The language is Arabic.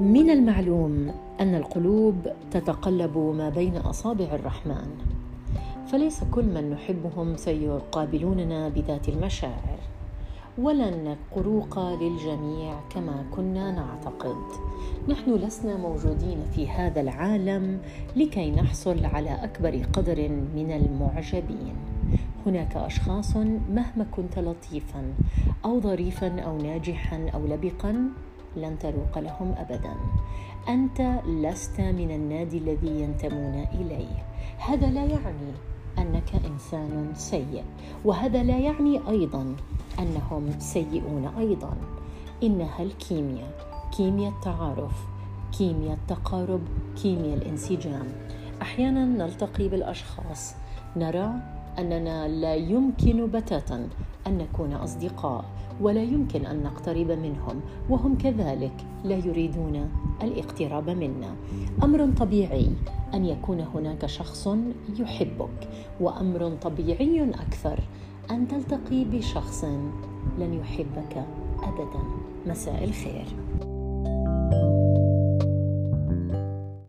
من المعلوم أن القلوب تتقلب ما بين أصابع الرحمن فليس كل من نحبهم سيقابلوننا بذات المشاعر ولن قروق للجميع كما كنا نعتقد. نحن لسنا موجودين في هذا العالم لكي نحصل على أكبر قدر من المعجبين. هناك أشخاص مهما كنت لطيفا أو ظريفا أو ناجحا أو لبقا لن تروق لهم ابدا. أنت لست من النادي الذي ينتمون إليه. هذا لا يعني أنك إنسان سيء وهذا لا يعني أيضا أنهم سيئون أيضا. إنها الكيمياء كيمياء التعارف كيمياء التقارب كيمياء الانسجام. أحيانا نلتقي بالأشخاص نرى أننا لا يمكن بتاتا أن نكون أصدقاء ولا يمكن أن نقترب منهم وهم كذلك لا يريدون الاقتراب منا. أمر طبيعي أن يكون هناك شخص يحبك وأمر طبيعي أكثر أن تلتقي بشخص لن يحبك ابدا. مساء الخير.